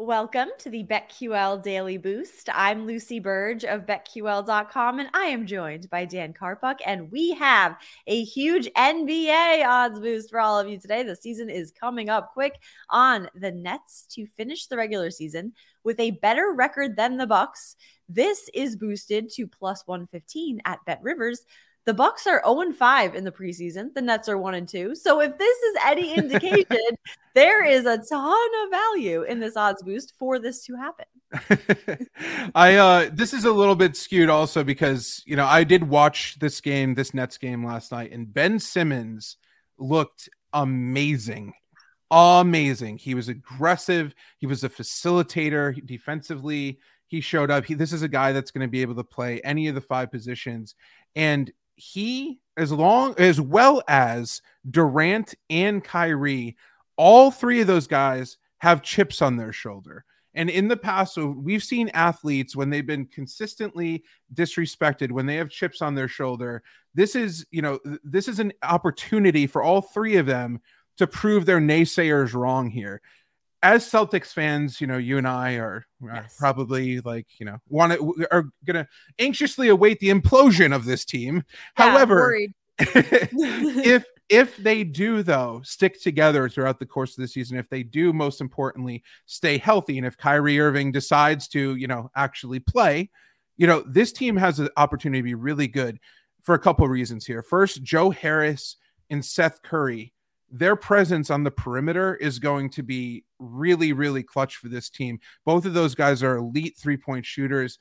Welcome to the BetQL Daily Boost. I'm Lucy Burge of BetQL.com, and I am joined by Dan Karpuk. And we have a huge NBA odds boost for all of you today. The season is coming up quick on the Nets to finish the regular season with a better record than the Bucks. This is boosted to plus 115 at BetRivers. The Bucks are 0 and 5 in the preseason. The Nets are 1 and 2. So if this is any indication, there is a ton of value in this odds boost for this to happen. I uh this is a little bit skewed also because, you know, I did watch this game, this Nets game last night and Ben Simmons looked amazing. Amazing. He was aggressive, he was a facilitator defensively. He showed up. He, this is a guy that's going to be able to play any of the five positions and he as long as well as Durant and Kyrie, all three of those guys have chips on their shoulder. And in the past, so we've seen athletes when they've been consistently disrespected, when they have chips on their shoulder. This is, you know, this is an opportunity for all three of them to prove their naysayers wrong here as Celtics fans, you know, you and I are, are yes. probably like, you know, want to are gonna anxiously await the implosion of this team. Yeah, However, if if they do though stick together throughout the course of the season, if they do, most importantly, stay healthy, and if Kyrie Irving decides to, you know, actually play, you know, this team has an opportunity to be really good for a couple of reasons here. First, Joe Harris and Seth Curry their presence on the perimeter is going to be really, really clutch for this team. Both of those guys are elite three point shooters.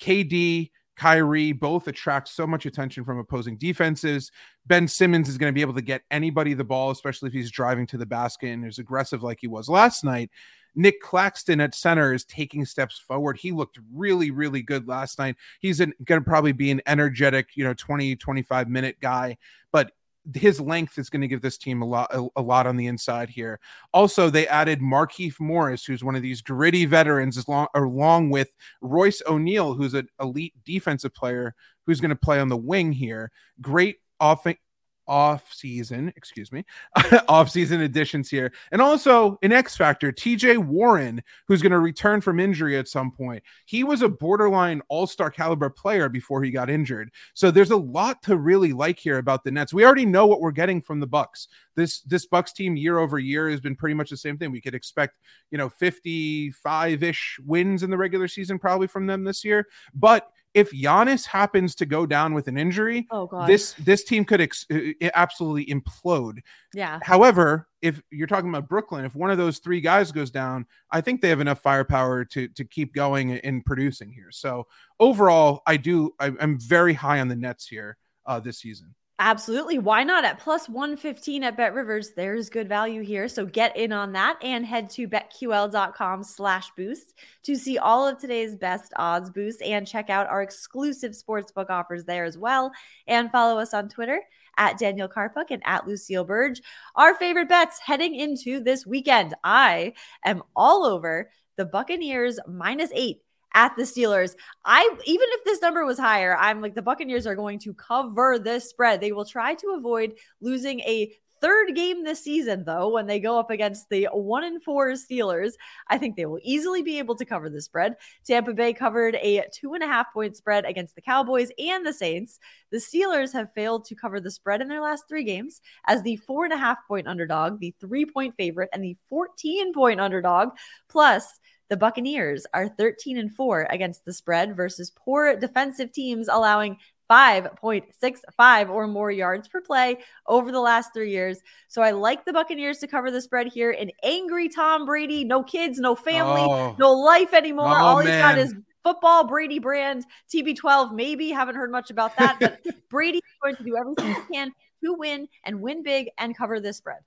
KD, Kyrie both attract so much attention from opposing defenses. Ben Simmons is going to be able to get anybody the ball, especially if he's driving to the basket and is aggressive like he was last night. Nic Claxton at center is taking steps forward. He looked really, really good last night. He's going to probably be an energetic, you know, 20, 25 minute guy, but his length is going to give this team a lot a, a, lot on the inside here. Also, they added Markieff Morris, who's one of these gritty veterans, along, along with Royce O'Neale, who's an elite defensive player who's going to play on the wing here. Great offense off season, excuse me, off season additions here. And also an X factor, TJ Warren, who's going to return from injury at some point. He was a borderline all star caliber player before he got injured. So there's a lot to really like here about the Nets. We already know what we're getting from the Bucks. This this Bucks team year over year has been pretty much the same thing. We could expect, you know, 55 ish wins in the regular season probably from them this year. But if Giannis happens to go down with an injury, oh god, this this team could ex- absolutely implode. Yeah. However, if you're talking about Brooklyn, if one of those three guys goes down, I think they have enough firepower to to keep going and producing here. So overall, I do I, am very high on the Nets here uh, this season. Absolutely. Why not at plus 115 at BetRivers? There's good value here. So get in on that and head to betql.com slash boost to see all of today's best odds boosts and check out our exclusive sportsbook offers there as well. And follow us on Twitter at Daniel Karpuk and at Lucille Burge. Our favorite bets heading into this weekend. I am all over the Buccaneers minus eight at the Steelers. I even if this number was higher, I'm like the Buccaneers are going to cover this spread. They will try to avoid losing a third game this season, though, when they go up against the one and four Steelers. I think they will easily be able to cover the spread. Tampa Bay covered a two and a half point spread against the Cowboys and the Saints. The Steelers have failed to cover the spread in their last three games as the four and a half point underdog, the three point favorite, and the 14 point underdog. Plus, the Buccaneers are 13 and 4 against the spread versus poor defensive teams allowing 5.65 or more yards per play over the last three years. So I like the Buccaneers to cover the spread here. An angry Tom Brady, no kids, no family, oh. no life anymore. Oh, All he's man. got is football, Brady brand, TB12, maybe. Haven't heard much about that, but Brady's going to do everything he can to win and win big and cover this spread.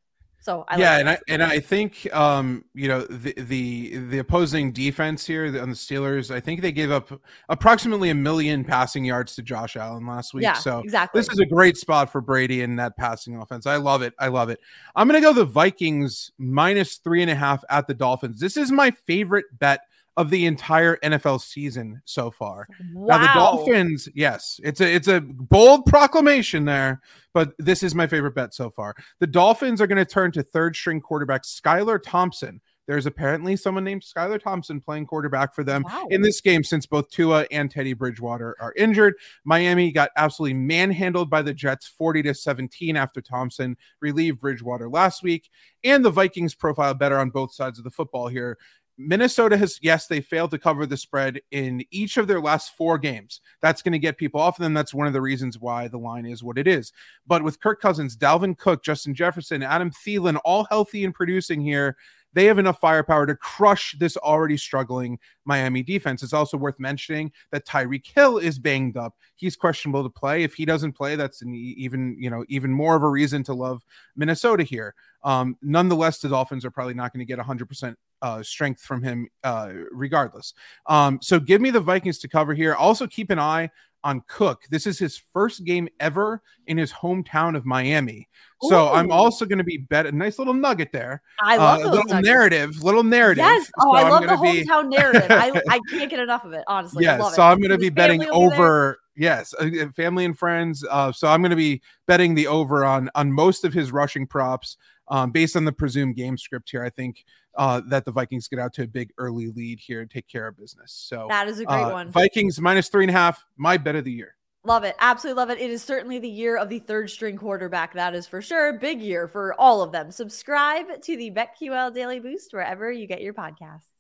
So I yeah, like and I and I think um, you know the the the opposing defense here on the Steelers. I think they gave up approximately a million passing yards to Josh Allen last week. Yeah, so exactly. This is a great spot for Brady in that passing offense. I love it. I love it. I'm gonna go the Vikings minus three and a half at the Dolphins. This is my favorite bet of the entire NFL season so far. Wow. Now the Dolphins, yes, it's a it's a bold proclamation there, but this is my favorite bet so far. The Dolphins are going to turn to third string quarterback Skylar Thompson. There's apparently someone named Skylar Thompson playing quarterback for them wow. in this game since both Tua and Teddy Bridgewater are injured. Miami got absolutely manhandled by the Jets 40 to 17 after Thompson relieved Bridgewater last week. And the Vikings profile better on both sides of the football here. Minnesota has, yes, they failed to cover the spread in each of their last four games. That's going to get people off of them. That's one of the reasons why the line is what it is. But with Kirk Cousins, Dalvin Cook, Justin Jefferson, Adam Thielen, all healthy and producing here, they have enough firepower to crush this already struggling Miami defense. It's also worth mentioning that Tyreek Hill is banged up. He's questionable to play. If he doesn't play, that's an even, you know, even more of a reason to love Minnesota here. Um, nonetheless, the Dolphins are probably not going to get 100% uh, strength from him uh, regardless. Um, so give me the Vikings to cover here. Also, keep an eye on Cook. This is his first game ever in his hometown of Miami. So Ooh. I'm also going to be bet a nice little nugget there. I love uh, little nuggets. narrative, little narrative. Yes. Oh, so I love the be... hometown narrative. I, I can't get enough of it, honestly. Yes. So I'm going to be betting over. Yes, uh, uh, family and friends. Uh, so I'm going to be betting the over on on most of his rushing props um, based on the presumed game script here. I think uh, that the Vikings get out to a big early lead here and take care of business. So that is a great uh, one. Vikings minus three and a half, my bet of the year. Love it. Absolutely love it. It is certainly the year of the third string quarterback. That is for sure. Big year for all of them. Subscribe to the BetQL Daily Boost wherever you get your podcasts.